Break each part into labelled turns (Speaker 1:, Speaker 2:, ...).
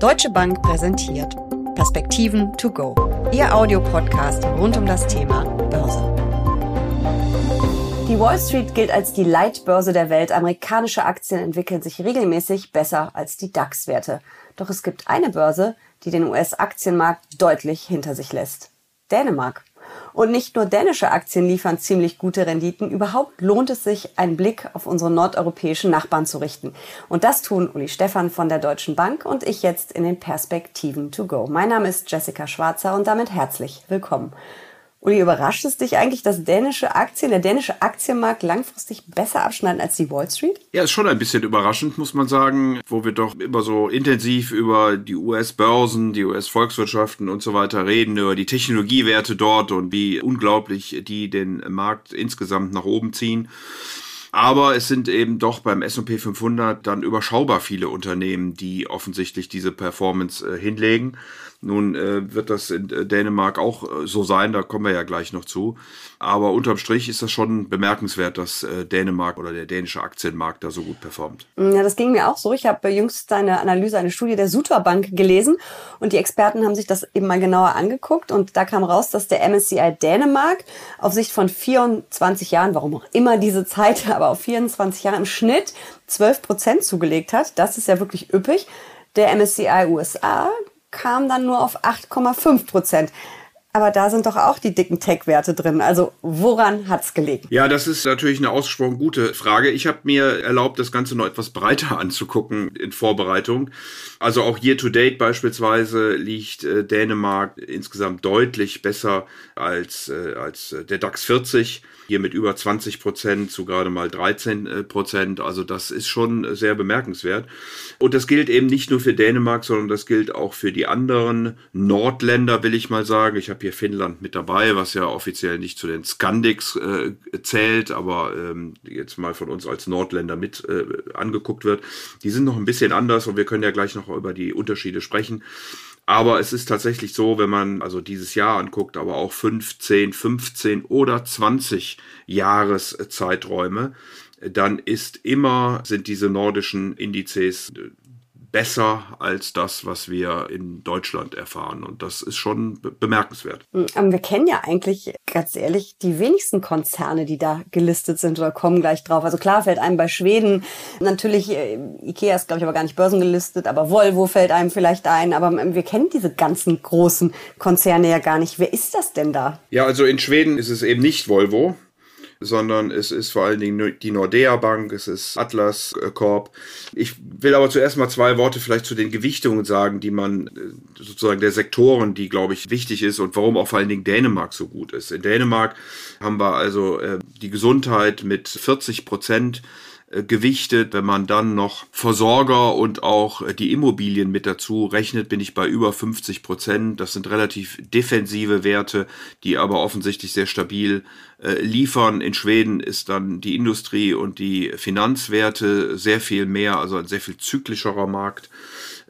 Speaker 1: Deutsche Bank präsentiert Perspektiven to go, Ihr Audiopodcast rund um das Thema Börse.
Speaker 2: Die Wall Street gilt als die Leitbörse der Welt. Amerikanische Aktien entwickeln sich regelmäßig besser als die DAX-Werte. Doch es gibt eine Börse, die den US-Aktienmarkt deutlich hinter sich lässt. Dänemark. Und nicht nur dänische Aktien liefern ziemlich gute Renditen. Überhaupt lohnt es sich, einen Blick auf unsere nordeuropäischen Nachbarn zu richten. Und das tun Uli Stefan von der Deutschen Bank und ich jetzt in den Perspektiven to go. Mein Name ist Jessica Schwarzer und damit herzlich willkommen. Uli, überrascht es dich eigentlich, dass dänische Aktien, der dänische Aktienmarkt langfristig besser abschneiden als die Wall Street?
Speaker 3: Ja, ist schon ein bisschen überraschend, muss man sagen, wo wir doch immer so intensiv über die US-Börsen, die US-Volkswirtschaften und so weiter reden, über die Technologiewerte dort und wie unglaublich die den Markt insgesamt nach oben ziehen. Aber es sind eben doch beim S&P 500 dann überschaubar viele Unternehmen, die offensichtlich diese Performance äh, hinlegen. Nun äh, wird das in äh, Dänemark auch äh, so sein, da kommen wir ja gleich noch zu. Aber unterm Strich ist das schon bemerkenswert, dass äh, Dänemark oder der dänische Aktienmarkt da so gut performt.
Speaker 2: Ja, das ging mir auch so. Ich habe jüngst eine Analyse, eine Studie der Sutor Bank gelesen und die Experten haben sich das eben mal genauer angeguckt und da kam raus, dass der MSCI Dänemark auf Sicht von 24 Jahren, warum auch immer diese Zeit, aber auf 24 Jahre im Schnitt 12 Prozent zugelegt hat. Das ist ja wirklich üppig. Der MSCI USA kam dann nur auf 8,5 Prozent. Aber da sind doch auch die dicken Tech-Werte drin. Also woran hat's gelegen?
Speaker 3: Ja, das ist natürlich eine ausgesprochen gute Frage. Ich habe mir erlaubt, das Ganze noch etwas breiter anzugucken in Vorbereitung. Also auch Year to Date beispielsweise liegt äh, Dänemark insgesamt deutlich besser als, äh, als äh, der DAX 40 hier mit über 20 Prozent zu gerade mal 13 äh, Prozent. Also das ist schon sehr bemerkenswert. Und das gilt eben nicht nur für Dänemark, sondern das gilt auch für die anderen Nordländer, will ich mal sagen. Ich habe hier Finnland mit dabei, was ja offiziell nicht zu den Skandiks äh, zählt, aber ähm, jetzt mal von uns als Nordländer mit äh, angeguckt wird. Die sind noch ein bisschen anders und wir können ja gleich noch über die Unterschiede sprechen. Aber es ist tatsächlich so, wenn man also dieses Jahr anguckt, aber auch 15, 15 oder 20 Jahreszeiträume, dann ist immer, sind diese nordischen Indizes besser als das, was wir in Deutschland erfahren. Und das ist schon bemerkenswert.
Speaker 2: Hm, aber wir kennen ja eigentlich, ganz ehrlich, die wenigsten Konzerne, die da gelistet sind oder kommen gleich drauf. Also klar fällt einem bei Schweden natürlich, äh, Ikea ist, glaube ich, aber gar nicht börsengelistet, aber Volvo fällt einem vielleicht ein. Aber ähm, wir kennen diese ganzen großen Konzerne ja gar nicht. Wer ist das denn da?
Speaker 3: Ja, also in Schweden ist es eben nicht Volvo sondern es ist vor allen Dingen die Nordea Bank, es ist Atlas äh, Corp. Ich will aber zuerst mal zwei Worte vielleicht zu den Gewichtungen sagen, die man äh, sozusagen der Sektoren, die glaube ich wichtig ist und warum auch vor allen Dingen Dänemark so gut ist. In Dänemark haben wir also äh, die Gesundheit mit 40 Prozent gewichtet. Wenn man dann noch Versorger und auch äh, die Immobilien mit dazu rechnet, bin ich bei über 50 Prozent. Das sind relativ defensive Werte, die aber offensichtlich sehr stabil äh, liefern. In Schweden ist dann die Industrie und die Finanzwerte sehr viel mehr, also ein sehr viel zyklischerer Markt.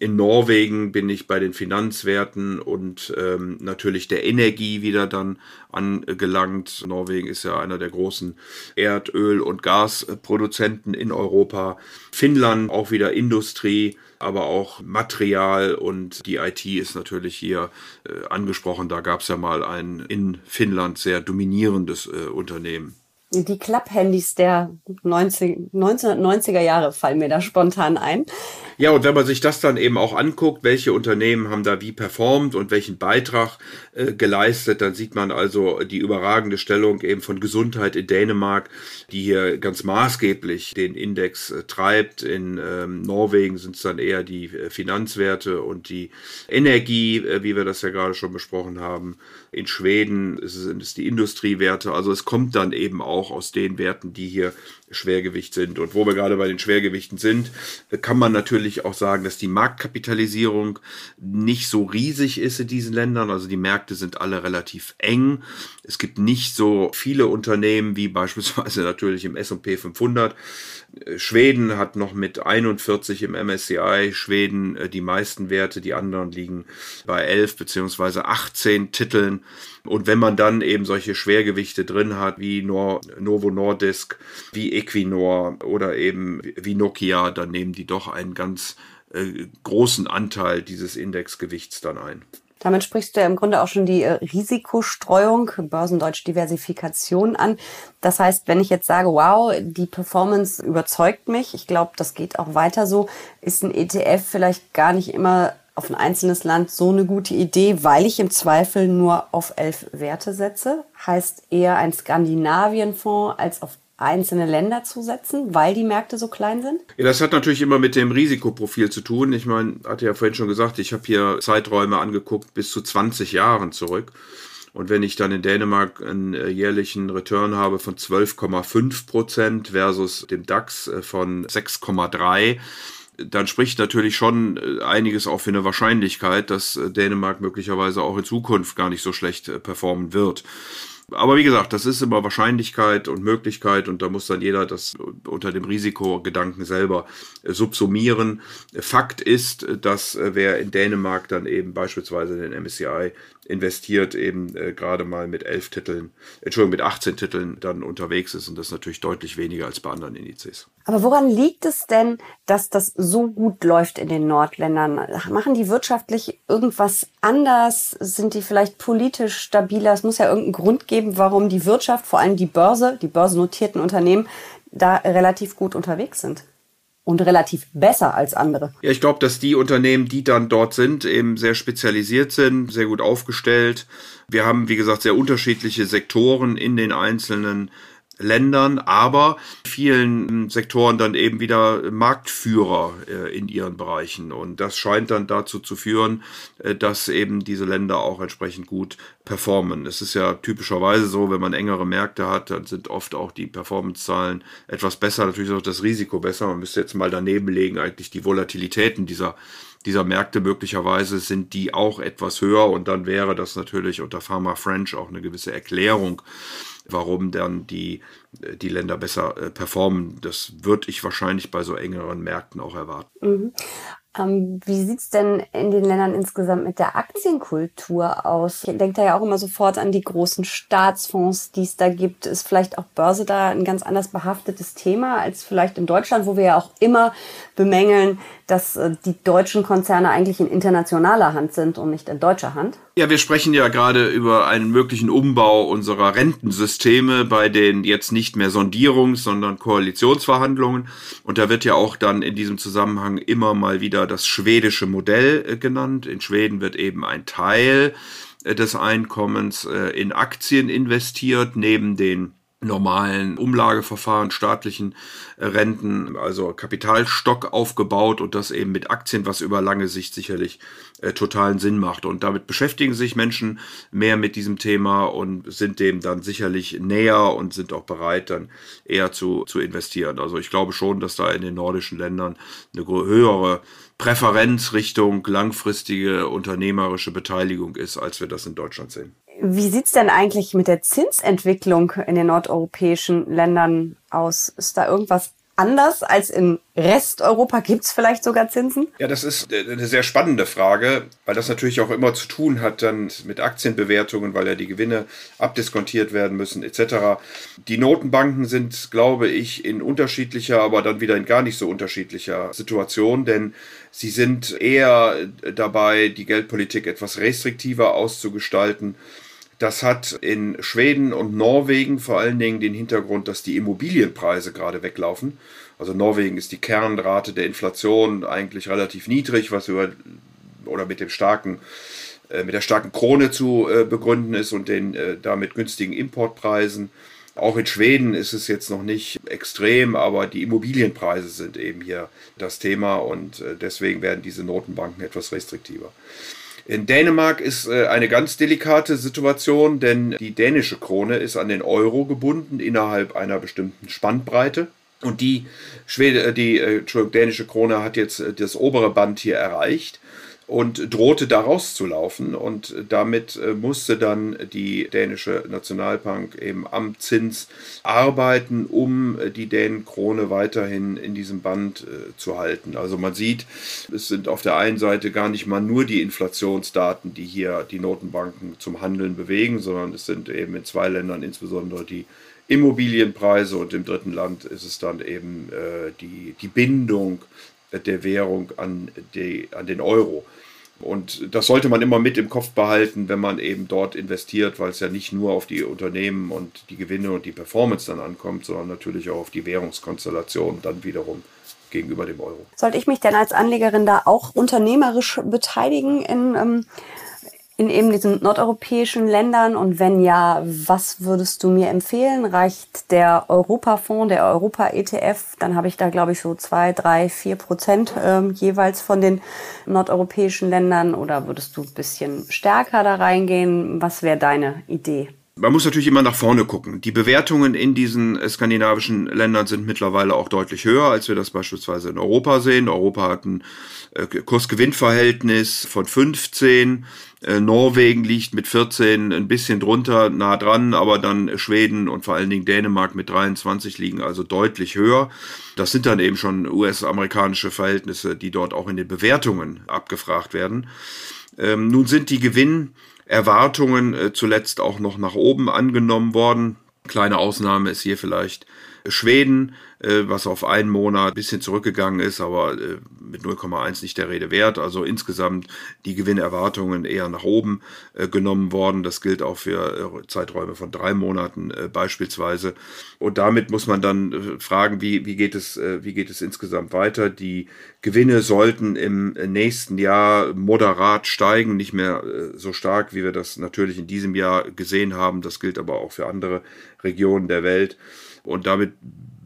Speaker 3: In Norwegen bin ich bei den Finanzwerten und ähm, natürlich der Energie wieder dann angelangt. Norwegen ist ja einer der großen Erdöl- und Gasproduzenten in Europa. Finnland auch wieder Industrie aber auch Material und die IT ist natürlich hier äh, angesprochen. Da gab es ja mal ein in Finnland sehr dominierendes äh, Unternehmen.
Speaker 2: Die Klapphandys der 90, 1990er Jahre fallen mir da spontan ein.
Speaker 3: Ja, und wenn man sich das dann eben auch anguckt, welche Unternehmen haben da wie performt und welchen Beitrag äh, geleistet, dann sieht man also die überragende Stellung eben von Gesundheit in Dänemark, die hier ganz maßgeblich den Index äh, treibt. In ähm, Norwegen sind es dann eher die äh, Finanzwerte und die Energie, äh, wie wir das ja gerade schon besprochen haben. In Schweden sind es die Industriewerte. Also es kommt dann eben auch aus den Werten, die hier Schwergewicht sind. Und wo wir gerade bei den Schwergewichten sind, kann man natürlich auch sagen, dass die Marktkapitalisierung nicht so riesig ist in diesen Ländern. Also die Märkte sind alle relativ eng. Es gibt nicht so viele Unternehmen wie beispielsweise natürlich im S&P 500. Schweden hat noch mit 41 im MSCI Schweden äh, die meisten Werte, die anderen liegen bei 11 beziehungsweise 18 Titeln. Und wenn man dann eben solche Schwergewichte drin hat, wie Nor Novo Nordisk, wie Equinor oder eben wie Nokia, dann nehmen die doch einen ganz äh, großen Anteil dieses Indexgewichts dann ein.
Speaker 2: Damit sprichst du ja im Grunde auch schon die äh, Risikostreuung, Börsendeutsch Diversifikation an. Das heißt, wenn ich jetzt sage, wow, die Performance überzeugt mich, ich glaube, das geht auch weiter so, ist ein ETF vielleicht gar nicht immer auf ein einzelnes Land so eine gute Idee, weil ich im Zweifel nur auf elf Werte setze. Heißt eher ein Skandinavien-Fonds als auf einzelne Länder zu setzen, weil die Märkte so klein sind?
Speaker 3: Ja, das hat natürlich immer mit dem Risikoprofil zu tun. Ich meine, hatte ja vorhin schon gesagt, ich habe hier Zeiträume angeguckt bis zu 20 Jahren zurück. Und wenn ich dann in Dänemark einen äh, jährlichen Return habe von 12,5 Prozent versus dem DAX äh, von 6,3, dann spricht natürlich schon äh, einiges auch für eine Wahrscheinlichkeit, dass Dänemark möglicherweise auch in Zukunft gar nicht so schlecht performen wird. Aber wie gesagt, das ist immer Wahrscheinlichkeit und Möglichkeit und da muss dann jeder das unter dem Risikogedanken selber äh, subsumieren. Fakt ist, dass äh, wer in Dänemark dann eben beispielsweise den MSCI investiert, eben äh, gerade mal mit elf Titeln, Entschuldigung, mit 18 Titeln dann unterwegs ist. Und das ist natürlich deutlich weniger als bei anderen Indizes.
Speaker 2: Aber woran liegt es denn, dass das so gut läuft in den Nordländern? Machen die wirtschaftlich irgendwas anders? Sind die vielleicht politisch stabiler? Es muss ja irgendeinen Grund geben, warum die Wirtschaft, vor allem die Börse, die börsennotierten Unternehmen, da relativ gut unterwegs sind und relativ besser als andere.
Speaker 3: Ja, ich glaube, dass die Unternehmen, die dann dort sind, eben sehr spezialisiert sind, sehr gut aufgestellt. Wir haben, wie gesagt, sehr unterschiedliche Sektoren in den einzelnen Ländern, aber vielen Sektoren dann eben wieder Marktführer äh, in ihren Bereichen. Und das scheint dann dazu zu führen, äh, dass eben diese Länder auch entsprechend gut performen. Es ist ja typischerweise so, wenn man engere Märkte hat, dann sind oft auch die Performance-Zahlen etwas besser, natürlich auch das Risiko besser. Man müsste jetzt mal daneben legen, eigentlich die Volatilitäten dieser dieser Märkte möglicherweise sind die auch etwas höher und dann wäre das natürlich unter Pharma French auch eine gewisse Erklärung warum dann die, die Länder besser äh, performen. Das würde ich wahrscheinlich bei so engeren Märkten auch erwarten.
Speaker 2: Mhm. Ähm, wie sieht's denn in den Ländern insgesamt mit der Aktienkultur aus? Ich denke da ja auch immer sofort an die großen Staatsfonds, die es da gibt. Ist vielleicht auch Börse da ein ganz anders behaftetes Thema als vielleicht in Deutschland, wo wir ja auch immer bemängeln, dass äh, die deutschen Konzerne eigentlich in internationaler Hand sind und nicht in deutscher Hand?
Speaker 3: Ja, wir sprechen ja gerade über einen möglichen Umbau unserer Rentensysteme bei den jetzt nicht mehr Sondierungs-, sondern Koalitionsverhandlungen. Und da wird ja auch dann in diesem Zusammenhang immer mal wieder das schwedische Modell äh, genannt. In Schweden wird eben ein Teil äh, des Einkommens in Aktien investiert, neben den normalen Umlageverfahren, staatlichen äh, Renten, also Kapitalstock aufgebaut und das eben mit Aktien, was über lange Sicht sicherlich äh, totalen Sinn macht. Und damit beschäftigen sich Menschen mehr mit diesem Thema und sind dem dann sicherlich näher und sind auch bereit, dann eher zu, zu investieren. Also ich glaube schon, dass da in den nordischen Ländern eine höhere Präferenz Richtung langfristige unternehmerische Beteiligung ist, als wir das in Deutschland sehen.
Speaker 2: Wie sieht's denn eigentlich mit der Zinsentwicklung in den nordeuropäischen Ländern aus? Ist da irgendwas anders als in Resteuropa? Gibt es vielleicht sogar Zinsen?
Speaker 3: Ja, das ist äh, eine sehr spannende Frage, weil das natürlich auch immer zu tun hat dann mit Aktienbewertungen, weil ja die Gewinne abdiskontiert werden müssen etc. Die Notenbanken sind, glaube ich, in unterschiedlicher, aber dann wieder in gar nicht so unterschiedlicher Situation, denn sie sind eher dabei, die Geldpolitik etwas restriktiver auszugestalten das hat in Schweden und Norwegen vor allen Dingen den Hintergrund, dass die Immobilienpreise gerade weglaufen. Also Norwegen ist die Kernrate der Inflation eigentlich relativ niedrig, was über oder mit dem starken äh, mit der starken Krone zu äh, begründen ist und den äh, damit günstigen Importpreisen. Auch in Schweden ist es jetzt noch nicht extrem, aber die Immobilienpreise sind eben hier das Thema und deswegen werden diese Notenbanken etwas restriktiver. In Dänemark ist äh, eine ganz delikate Situation, denn die dänische Krone ist an den Euro gebunden innerhalb einer bestimmten Spannbreite. Und die, Schwede, äh, die äh, dänische Krone hat jetzt das obere Band hier erreicht und drohte da rauszulaufen. Und damit äh, musste dann die dänische Nationalbank eben am Zins arbeiten, um äh, die Dänenkrone weiterhin in diesem Band äh, zu halten. Also man sieht, es sind auf der einen Seite gar nicht mal nur die Inflationsdaten, die hier die Notenbanken zum Handeln bewegen, sondern es sind eben in zwei Ländern insbesondere die Immobilienpreise und im dritten Land ist es dann eben äh, die, die Bindung der Währung an, die, an den Euro. Und das sollte man immer mit im Kopf behalten, wenn man eben dort investiert, weil es ja nicht nur auf die Unternehmen und die Gewinne und die Performance dann ankommt, sondern natürlich auch auf die Währungskonstellation dann wiederum gegenüber dem Euro.
Speaker 2: Sollte ich mich denn als Anlegerin da auch unternehmerisch beteiligen in ähm, in eben diesen nordeuropäischen Ländern? Und wenn ja, was würdest du mir empfehlen? Reicht der Europafonds, der Europa-ETF? Dann habe ich da, glaube ich, so zwei, drei, vier Prozent ähm, jeweils von den nordeuropäischen Ländern. Oder würdest du ein bisschen stärker da reingehen? Was wäre deine Idee?
Speaker 3: Man muss natürlich immer nach vorne gucken. Die Bewertungen in diesen skandinavischen Ländern sind mittlerweile auch deutlich höher, als wir das beispielsweise in Europa sehen. Europa hat ein äh, Kursgewinnverhältnis von 15. Äh, Norwegen liegt mit 14 ein bisschen drunter, nah dran, aber dann Schweden und vor allen Dingen Dänemark mit 23 liegen also deutlich höher. Das sind dann eben schon US-amerikanische Verhältnisse, die dort auch in den Bewertungen abgefragt werden. Ähm, nun sind die Gewinnerwartungen äh, zuletzt auch noch nach oben angenommen worden. Kleine Ausnahme ist hier vielleicht Schweden, äh, was auf einen Monat ein bisschen zurückgegangen ist, aber äh, mit 0,1 nicht der Rede wert. Also insgesamt die Gewinnerwartungen eher nach oben äh, genommen worden. Das gilt auch für Zeiträume von drei Monaten beispielsweise. Und damit muss man dann fragen, wie, wie, geht es, wie geht es insgesamt weiter? Die Gewinne sollten im nächsten Jahr moderat steigen, nicht mehr so stark, wie wir das natürlich in diesem Jahr gesehen haben. Das gilt aber auch für andere Regionen der Welt. Und damit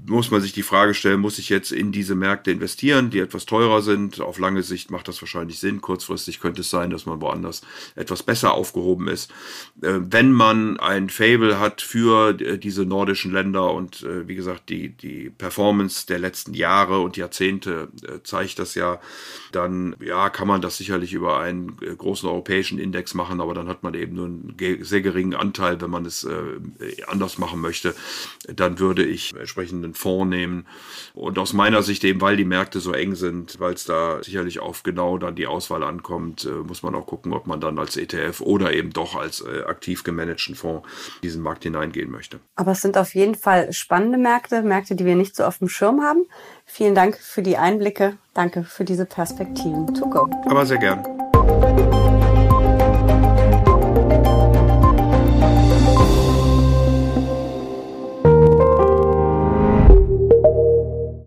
Speaker 3: muss man sich die Frage stellen, muss ich jetzt in diese Märkte investieren, die etwas teurer sind? Auf lange Sicht macht das wahrscheinlich Sinn. Kurzfristig könnte es sein, dass man woanders etwas besser aufgehoben ist. Äh, wenn man ein Fable hat für äh, diese nordischen Länder und äh, wie gesagt, die, die Performance der letzten Jahre und Jahrzehnte zeigt das ja, dann ja, kann man das sicherlich über einen großen europäischen Index machen, aber dann hat man eben nur einen sehr geringen Anteil, wenn man es anders machen möchte. Dann würde ich entsprechenden einen Fonds nehmen. Und aus meiner Sicht eben, weil die Märkte so eng sind, weil es da sicherlich auf genau dann die Auswahl ankommt, äh, muss man auch gucken, ob man dann als ETF oder eben doch als äh, aktiv gemanagten Fonds diesen Markt hineingehen möchte.
Speaker 2: Aber es sind auf jeden Fall spannende Märkte, Märkte, die wir nicht so auf dem Schirm haben. Vielen Dank für die Einblicke. Danke für diese Perspektiven. To go.
Speaker 3: Aber sehr gern.